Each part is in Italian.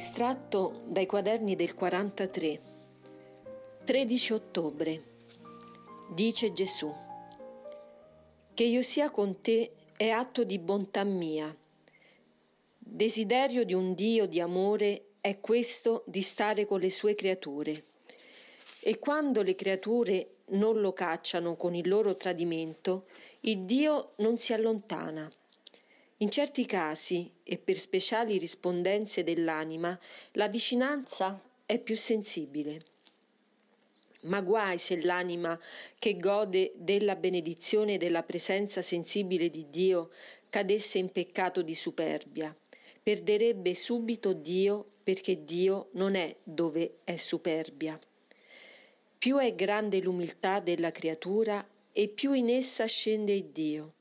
Estratto dai quaderni del 43. 13 ottobre. Dice Gesù. Che io sia con te è atto di bontà mia. Desiderio di un Dio di amore è questo di stare con le sue creature. E quando le creature non lo cacciano con il loro tradimento, il Dio non si allontana. In certi casi, e per speciali rispondenze dell'anima, la vicinanza è più sensibile. Ma guai se l'anima che gode della benedizione e della presenza sensibile di Dio cadesse in peccato di superbia. Perderebbe subito Dio perché Dio non è dove è superbia. Più è grande l'umiltà della creatura e più in essa scende Dio.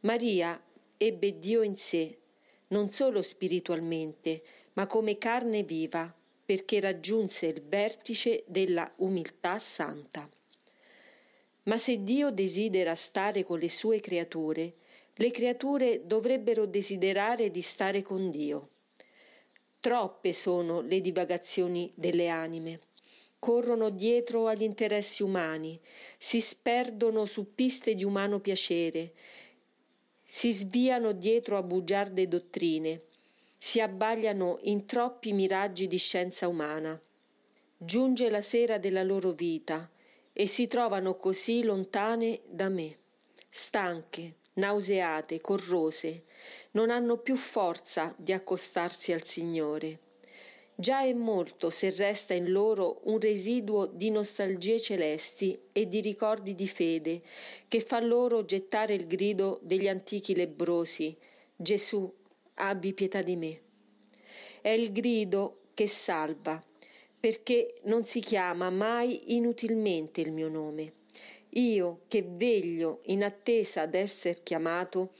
Maria ebbe Dio in sé, non solo spiritualmente, ma come carne viva, perché raggiunse il vertice della umiltà santa. Ma se Dio desidera stare con le sue creature, le creature dovrebbero desiderare di stare con Dio. Troppe sono le divagazioni delle anime. Corrono dietro agli interessi umani, si sperdono su piste di umano piacere, si sviano dietro a bugiarde dottrine, si abbagliano in troppi miraggi di scienza umana. Giunge la sera della loro vita e si trovano così lontane da me, stanche, nauseate, corrose, non hanno più forza di accostarsi al Signore. Già è molto se resta in loro un residuo di nostalgie celesti e di ricordi di fede che fa loro gettare il grido degli antichi lebrosi Gesù, abbi pietà di me. È il grido che salva, perché non si chiama mai inutilmente il mio nome. Io che veglio in attesa d'esser chiamato,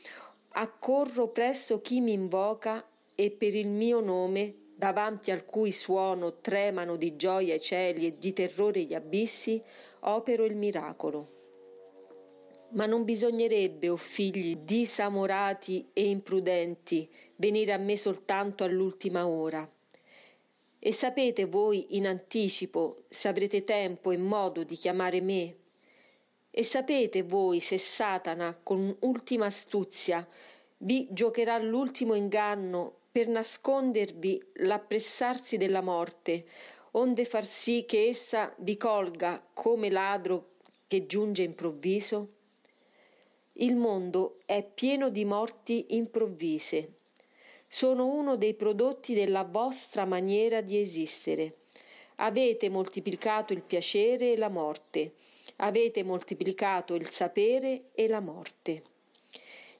accorro presso chi mi invoca e per il mio nome davanti al cui suono tremano di gioia i cieli e di terrore gli abissi, opero il miracolo. Ma non bisognerebbe, o oh figli disamorati e imprudenti, venire a me soltanto all'ultima ora. E sapete voi in anticipo se avrete tempo e modo di chiamare me? E sapete voi se Satana, con ultima astuzia, vi giocherà l'ultimo inganno per nascondervi l'appressarsi della morte, onde far sì che essa vi colga come ladro che giunge improvviso? Il mondo è pieno di morti improvvise. Sono uno dei prodotti della vostra maniera di esistere. Avete moltiplicato il piacere e la morte. Avete moltiplicato il sapere e la morte.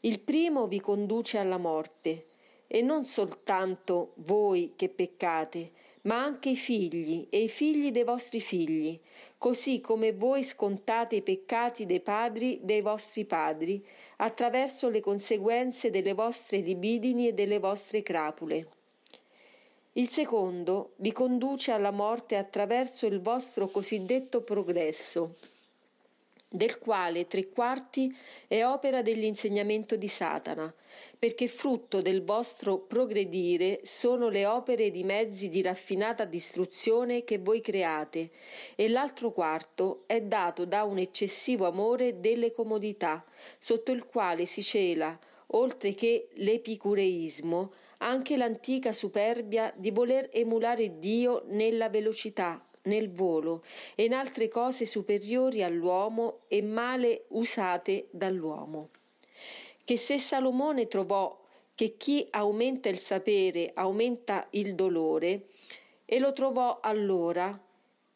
Il primo vi conduce alla morte, e non soltanto voi che peccate, ma anche i figli e i figli dei vostri figli, così come voi scontate i peccati dei padri dei vostri padri, attraverso le conseguenze delle vostre libidini e delle vostre crapule. Il secondo vi conduce alla morte attraverso il vostro cosiddetto progresso, del quale tre quarti è opera dell'insegnamento di Satana, perché frutto del vostro progredire sono le opere di mezzi di raffinata distruzione che voi create, e l'altro quarto è dato da un eccessivo amore delle comodità, sotto il quale si cela, oltre che l'epicureismo, anche l'antica superbia di voler emulare Dio nella velocità, nel volo e in altre cose superiori all'uomo e male usate dall'uomo. Che se Salomone trovò che chi aumenta il sapere aumenta il dolore, e lo trovò allora,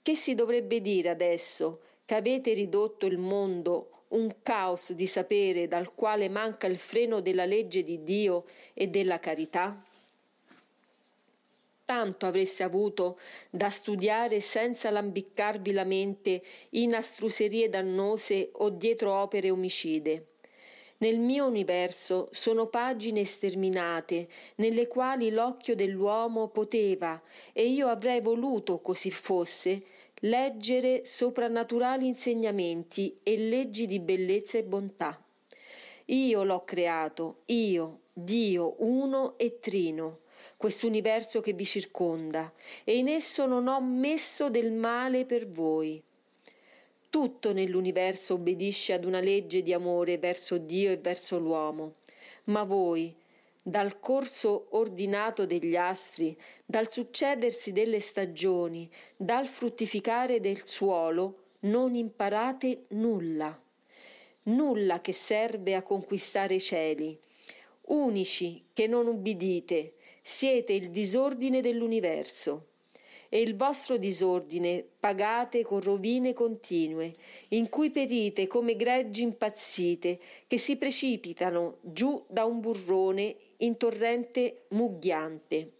che si dovrebbe dire adesso che avete ridotto il mondo un caos di sapere dal quale manca il freno della legge di Dio e della carità? Tanto avreste avuto da studiare senza lambiccarvi la mente in astruserie dannose o dietro opere omicide. Nel mio universo sono pagine sterminate, nelle quali l'occhio dell'uomo poteva, e io avrei voluto così fosse, leggere soprannaturali insegnamenti e leggi di bellezza e bontà. Io l'ho creato, io, Dio uno e trino, questo universo che vi circonda, e in esso non ho messo del male per voi. Tutto nell'universo obbedisce ad una legge di amore verso Dio e verso l'uomo, ma voi, dal corso ordinato degli astri, dal succedersi delle stagioni, dal fruttificare del suolo, non imparate nulla, nulla che serve a conquistare i cieli. Unici che non ubbidite, siete il disordine dell'universo e il vostro disordine pagate con rovine continue, in cui perite come greggi impazzite che si precipitano giù da un burrone in torrente mugghiante.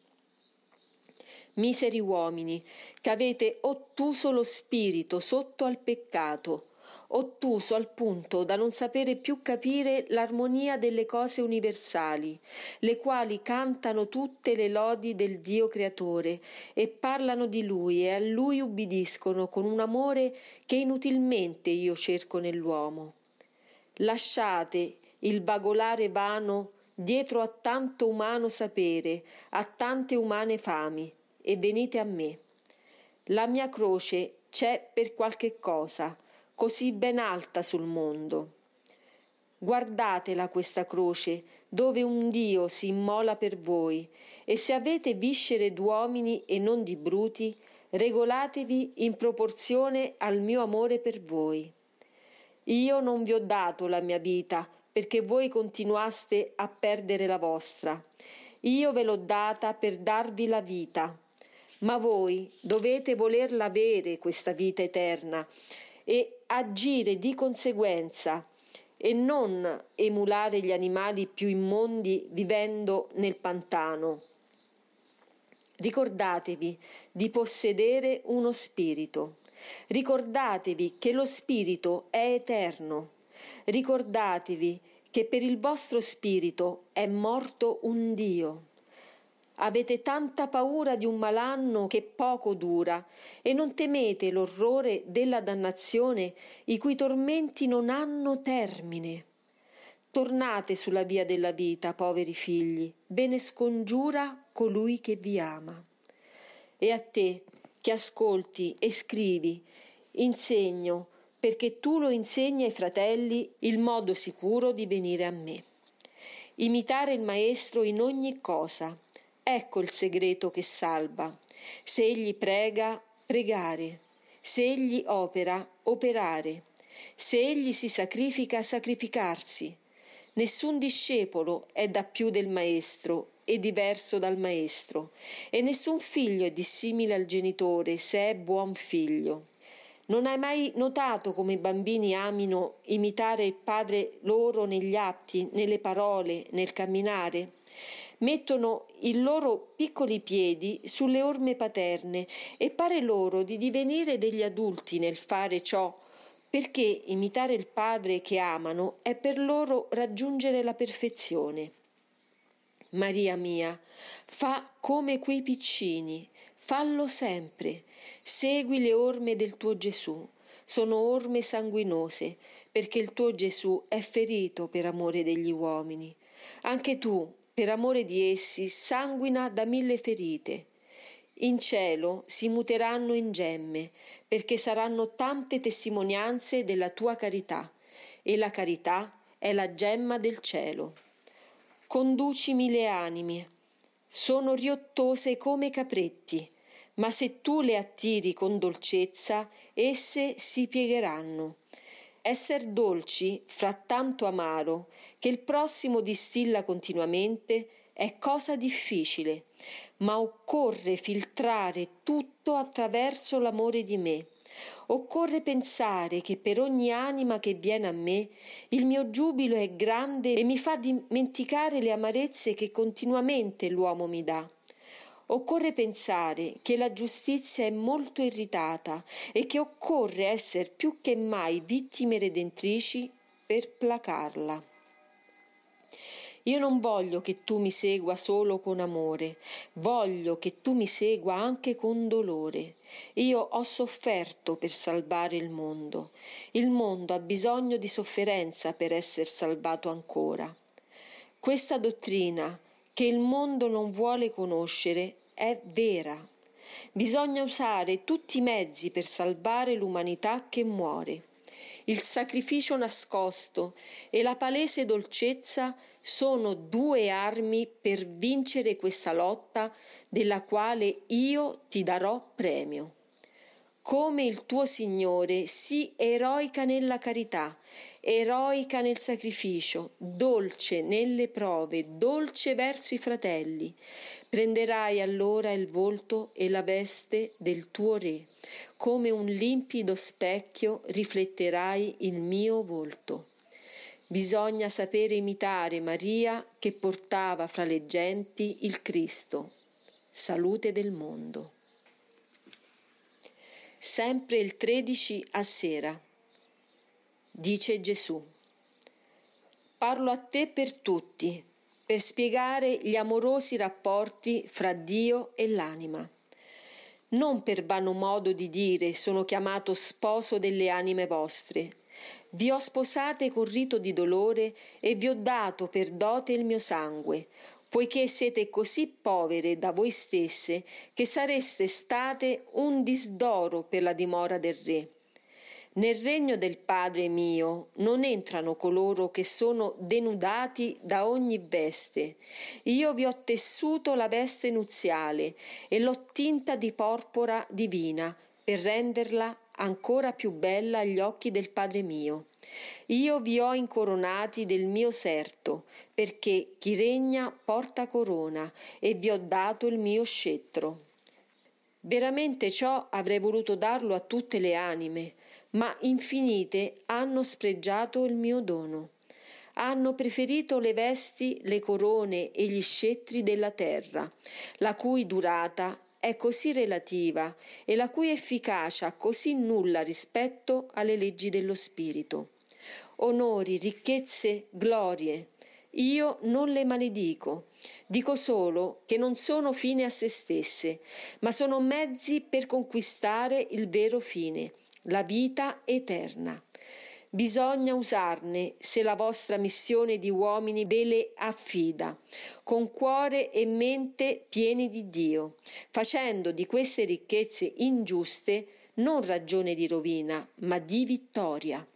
Miseri uomini, che avete ottuso lo spirito sotto al peccato, ottuso al punto da non sapere più capire l'armonia delle cose universali, le quali cantano tutte le lodi del Dio creatore e parlano di Lui e a Lui ubbidiscono con un amore che inutilmente io cerco nell'uomo. Lasciate il vagolare vano dietro a tanto umano sapere, a tante umane fami, e venite a me. La mia croce c'è per qualche cosa, così ben alta sul mondo. Guardatela questa croce, dove un Dio si immola per voi, e se avete viscere d'uomini e non di bruti, regolatevi in proporzione al mio amore per voi. Io non vi ho dato la mia vita perché voi continuaste a perdere la vostra. Io ve l'ho data per darvi la vita. Ma voi dovete volerla avere questa vita eterna e agire di conseguenza e non emulare gli animali più immondi vivendo nel pantano. Ricordatevi di possedere uno spirito. Ricordatevi che lo spirito è eterno. Ricordatevi che per il vostro spirito è morto un Dio. Avete tanta paura di un malanno che poco dura e non temete l'orrore della dannazione i cui tormenti non hanno termine. Tornate sulla via della vita, poveri figli, ve ne scongiura colui che vi ama. E a te, che ascolti e scrivi, insegno, perché tu lo insegni ai fratelli, il modo sicuro di venire a me. Imitare il Maestro in ogni cosa, Ecco il segreto che salva. Se egli prega, pregare. Se egli opera, operare. Se egli si sacrifica, sacrificarsi. Nessun discepolo è da più del maestro e diverso dal maestro, e nessun figlio è dissimile al genitore se è buon figlio. Non hai mai notato come i bambini amino imitare il padre loro negli atti, nelle parole, nel camminare? Mettono i loro piccoli piedi sulle orme paterne e pare loro di divenire degli adulti nel fare ciò, perché imitare il Padre che amano è per loro raggiungere la perfezione. Maria mia, fa come quei piccini, fallo sempre, segui le orme del tuo Gesù. Sono orme sanguinose, perché il tuo Gesù è ferito per amore degli uomini. Anche tu, per amore di essi, sanguina da mille ferite. In cielo si muteranno in gemme, perché saranno tante testimonianze della tua carità, e la carità è la gemma del cielo. Conducimi le anime, sono riottose come capretti, ma se tu le attiri con dolcezza, esse si piegheranno Esser dolci fra tanto amaro, che il prossimo distilla continuamente, è cosa difficile, ma occorre filtrare tutto attraverso l'amore di me. Occorre pensare che per ogni anima che viene a me il mio giubilo è grande e mi fa dimenticare le amarezze che continuamente l'uomo mi dà. Occorre pensare che la giustizia è molto irritata e che occorre essere più che mai vittime redentrici per placarla. Io non voglio che tu mi segua solo con amore, voglio che tu mi segua anche con dolore. Io ho sofferto per salvare il mondo. Il mondo ha bisogno di sofferenza per essere salvato ancora. Questa dottrina che il mondo non vuole conoscere è vera. Bisogna usare tutti i mezzi per salvare l'umanità che muore. Il sacrificio nascosto e la palese dolcezza sono due armi per vincere questa lotta della quale io ti darò premio. Come il tuo Signore, sii eroica nella carità, eroica nel sacrificio, dolce nelle prove, dolce verso i fratelli. Prenderai allora il volto e la veste del tuo Re, come un limpido specchio rifletterai il mio volto. Bisogna sapere imitare Maria che portava fra le genti il Cristo. Salute del mondo sempre il 13 a sera. Dice Gesù, parlo a te per tutti, per spiegare gli amorosi rapporti fra Dio e l'anima. Non per vano modo di dire sono chiamato sposo delle anime vostre. Vi ho sposate con rito di dolore e vi ho dato per dote il mio sangue, poiché siete così povere da voi stesse che sareste state un disdoro per la dimora del Re. Nel regno del Padre mio non entrano coloro che sono denudati da ogni veste. Io vi ho tessuto la veste nuziale e l'ho tinta di porpora divina per renderla ancora più bella agli occhi del Padre mio. Io vi ho incoronati del mio serto, perché chi regna porta corona, e vi ho dato il mio scettro. Veramente ciò avrei voluto darlo a tutte le anime, ma infinite hanno spregiato il mio dono. Hanno preferito le vesti, le corone e gli scettri della terra, la cui durata è così relativa e la cui efficacia così nulla rispetto alle leggi dello spirito onori, ricchezze, glorie. Io non le maledico, dico solo che non sono fine a se stesse, ma sono mezzi per conquistare il vero fine, la vita eterna. Bisogna usarne se la vostra missione di uomini ve le affida, con cuore e mente pieni di Dio, facendo di queste ricchezze ingiuste non ragione di rovina, ma di vittoria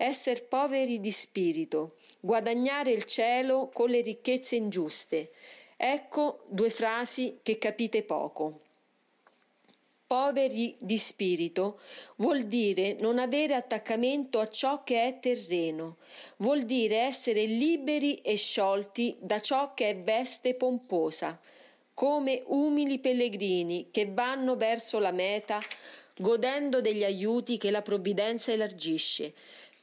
essere poveri di spirito, guadagnare il cielo con le ricchezze ingiuste. Ecco due frasi che capite poco. Poveri di spirito vuol dire non avere attaccamento a ciò che è terreno, vuol dire essere liberi e sciolti da ciò che è veste pomposa, come umili pellegrini che vanno verso la meta godendo degli aiuti che la provvidenza elargisce,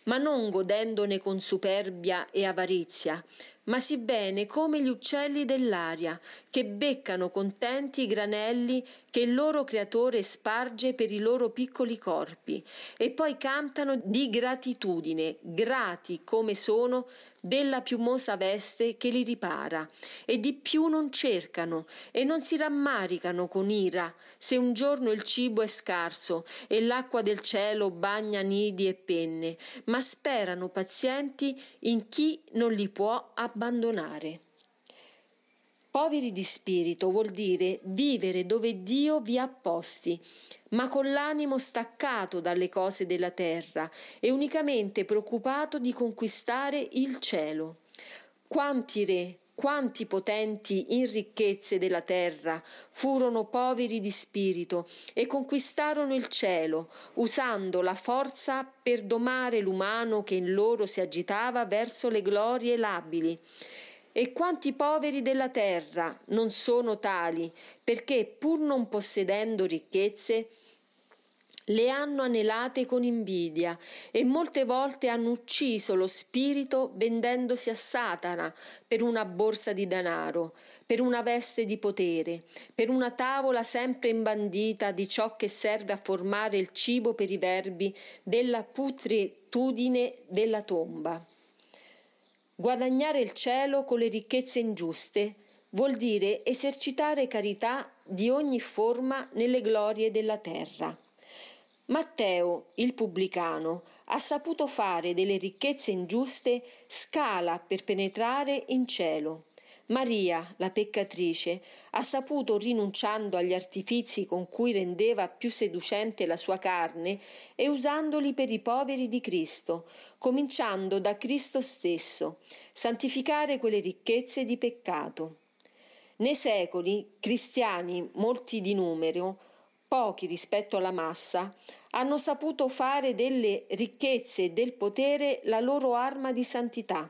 ma non godendone con superbia e avarizia, ma si bene come gli uccelli dell'aria, che beccano contenti i granelli che il loro creatore sparge per i loro piccoli corpi, e poi cantano di gratitudine, grati come sono della piumosa veste che li ripara, e di più non cercano e non si rammaricano con ira se un giorno il cibo è scarso e l'acqua del cielo bagna nidi e penne, ma sperano pazienti in chi non li può abbandonare. Poveri di spirito vuol dire vivere dove Dio vi ha posti, ma con l'animo staccato dalle cose della terra e unicamente preoccupato di conquistare il cielo. Quanti re, quanti potenti in ricchezze della terra furono poveri di spirito e conquistarono il cielo, usando la forza per domare l'umano che in loro si agitava verso le glorie labili. E quanti poveri della terra non sono tali, perché pur non possedendo ricchezze, le hanno anelate con invidia e molte volte hanno ucciso lo spirito vendendosi a Satana per una borsa di denaro, per una veste di potere, per una tavola sempre imbandita di ciò che serve a formare il cibo per i verbi della putritudine della tomba. Guadagnare il cielo con le ricchezze ingiuste vuol dire esercitare carità di ogni forma nelle glorie della terra. Matteo, il pubblicano, ha saputo fare delle ricchezze ingiuste scala per penetrare in cielo. Maria, la peccatrice, ha saputo, rinunciando agli artifizi con cui rendeva più seducente la sua carne, e usandoli per i poveri di Cristo, cominciando da Cristo stesso, santificare quelle ricchezze di peccato. Nei secoli, cristiani, molti di numero, pochi rispetto alla massa, hanno saputo fare delle ricchezze e del potere la loro arma di santità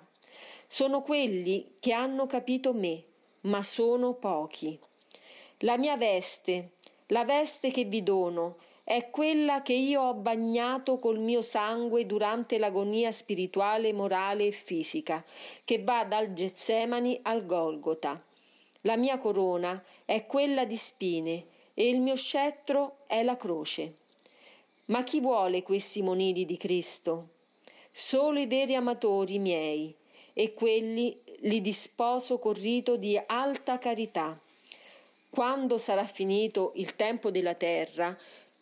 sono quelli che hanno capito me, ma sono pochi. La mia veste, la veste che vi dono, è quella che io ho bagnato col mio sangue durante l'agonia spirituale, morale e fisica, che va dal Getsemani al Golgota. La mia corona è quella di spine e il mio scettro è la croce. Ma chi vuole questi monili di Cristo? Solo i veri amatori miei, e quelli li disposo con rito di alta carità. Quando sarà finito il tempo della terra,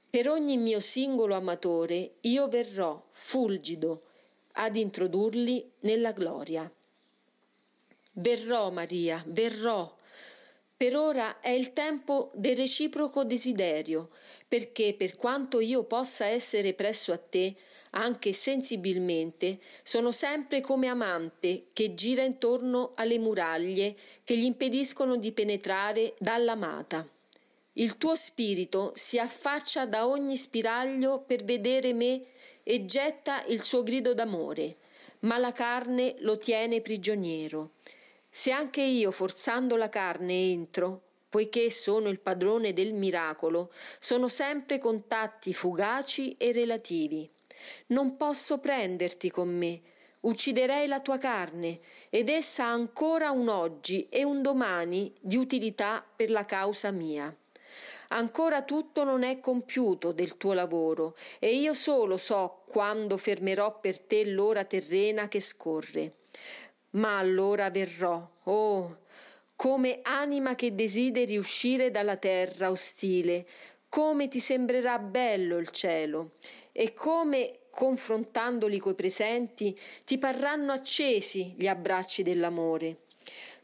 per ogni mio singolo amatore io verrò fulgido ad introdurli nella gloria. Verrò Maria, verrò, per ora è il tempo del reciproco desiderio, perché per quanto io possa essere presso a te, anche sensibilmente, sono sempre come amante che gira intorno alle muraglie che gli impediscono di penetrare dall'amata. Il tuo spirito si affaccia da ogni spiraglio per vedere me e getta il suo grido d'amore, ma la carne lo tiene prigioniero. Se anche io forzando la carne entro, poiché sono il padrone del miracolo, sono sempre contatti fugaci e relativi. Non posso prenderti con me, ucciderei la tua carne, ed essa ha ancora un oggi e un domani di utilità per la causa mia. Ancora tutto non è compiuto del tuo lavoro, e io solo so quando fermerò per te l'ora terrena che scorre ma allora verrò, oh, come anima che desideri uscire dalla terra ostile, come ti sembrerà bello il cielo, e come, confrontandoli coi presenti, ti parranno accesi gli abbracci dell'amore.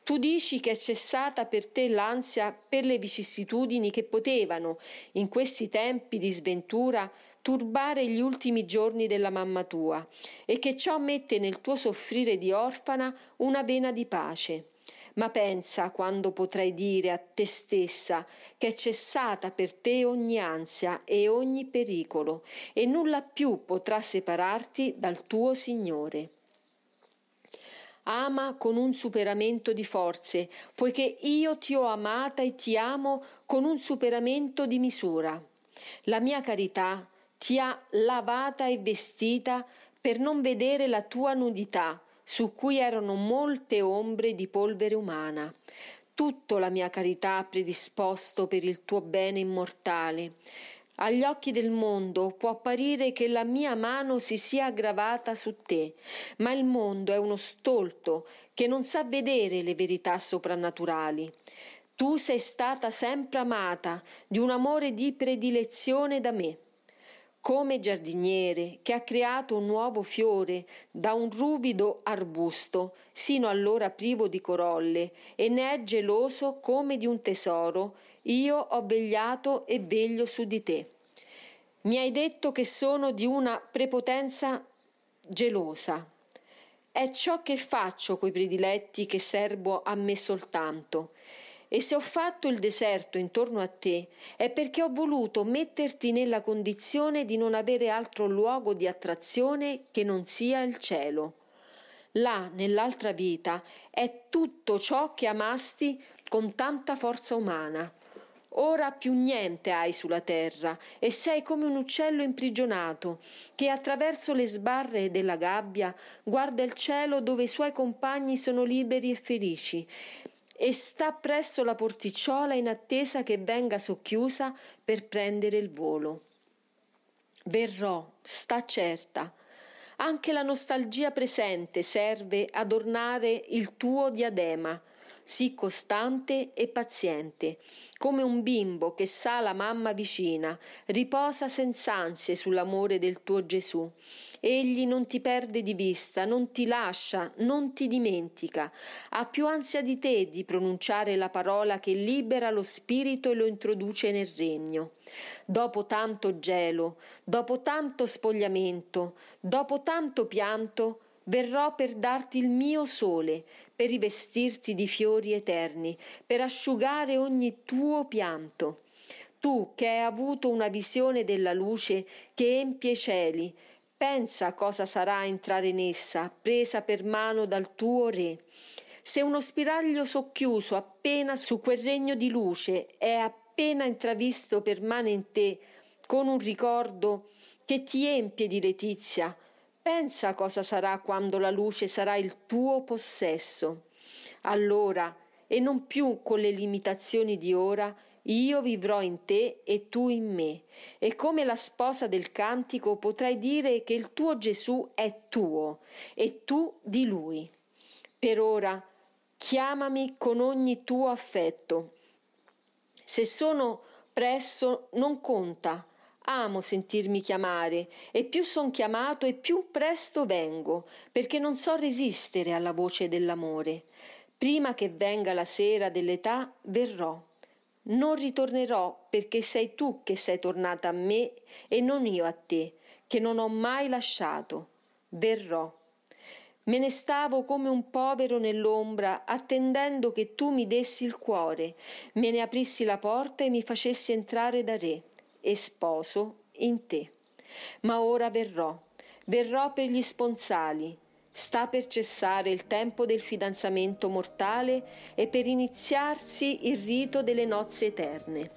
Tu dici che è cessata per te l'ansia per le vicissitudini che potevano, in questi tempi di sventura, turbare gli ultimi giorni della mamma tua e che ciò mette nel tuo soffrire di orfana una vena di pace. Ma pensa quando potrai dire a te stessa che è cessata per te ogni ansia e ogni pericolo e nulla più potrà separarti dal tuo Signore. Ama con un superamento di forze, poiché io ti ho amata e ti amo con un superamento di misura. La mia carità ti ha lavata e vestita per non vedere la tua nudità, su cui erano molte ombre di polvere umana. Tutto la mia carità ha predisposto per il tuo bene immortale. Agli occhi del mondo può apparire che la mia mano si sia aggravata su te, ma il mondo è uno stolto che non sa vedere le verità soprannaturali. Tu sei stata sempre amata di un amore di predilezione da me come giardiniere che ha creato un nuovo fiore da un ruvido arbusto, sino allora privo di corolle, e ne è geloso come di un tesoro, io ho vegliato e veglio su di te. Mi hai detto che sono di una prepotenza gelosa. È ciò che faccio coi prediletti che servo a me soltanto e se ho fatto il deserto intorno a te è perché ho voluto metterti nella condizione di non avere altro luogo di attrazione che non sia il cielo. Là, nell'altra vita, è tutto ciò che amasti con tanta forza umana. Ora più niente hai sulla terra e sei come un uccello imprigionato che attraverso le sbarre della gabbia guarda il cielo dove i suoi compagni sono liberi e felici e sta presso la porticciola in attesa che venga socchiusa per prendere il volo. Verrò, sta certa. Anche la nostalgia presente serve ad ornare il tuo diadema. Sii costante e paziente, come un bimbo che sa la mamma vicina, riposa senza ansie sull'amore del tuo Gesù. Egli non ti perde di vista, non ti lascia, non ti dimentica. Ha più ansia di te di pronunciare la parola che libera lo spirito e lo introduce nel regno. Dopo tanto gelo, dopo tanto spogliamento, dopo tanto pianto, verrò per darti il mio sole, per rivestirti di fiori eterni, per asciugare ogni tuo pianto. Tu che hai avuto una visione della luce che empie i cieli, Pensa cosa sarà entrare in essa, presa per mano dal tuo re. Se uno spiraglio socchiuso appena su quel regno di luce è appena intravisto per mano in te, con un ricordo che ti empie di letizia, pensa cosa sarà quando la luce sarà il tuo possesso. Allora, e non più con le limitazioni di ora, io vivrò in te e tu in me. E come la sposa del cantico potrai dire che il tuo Gesù è tuo e tu di lui. Per ora chiamami con ogni tuo affetto. Se sono presso non conta. Amo sentirmi chiamare e più son chiamato e più presto vengo, perché non so resistere alla voce dell'amore. Prima che venga la sera dell'età verrò non ritornerò perché sei tu che sei tornata a me e non io a te, che non ho mai lasciato. Verrò. Me ne stavo come un povero nell'ombra, attendendo che tu mi dessi il cuore, me ne aprissi la porta e mi facessi entrare da re e sposo in te. Ma ora verrò, verrò per gli sponsali, Sta per cessare il tempo del fidanzamento mortale e per iniziarsi il rito delle nozze eterne.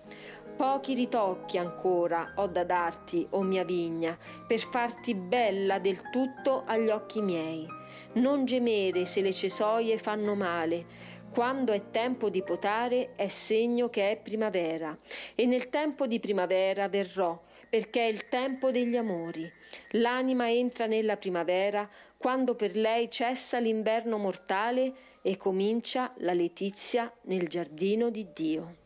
Pochi ritocchi ancora ho da darti, o oh mia vigna, per farti bella del tutto agli occhi miei. Non gemere se le cesoie fanno male, quando è tempo di potare è segno che è primavera e nel tempo di primavera verrò perché è il tempo degli amori. L'anima entra nella primavera quando per lei cessa l'inverno mortale e comincia la letizia nel giardino di Dio.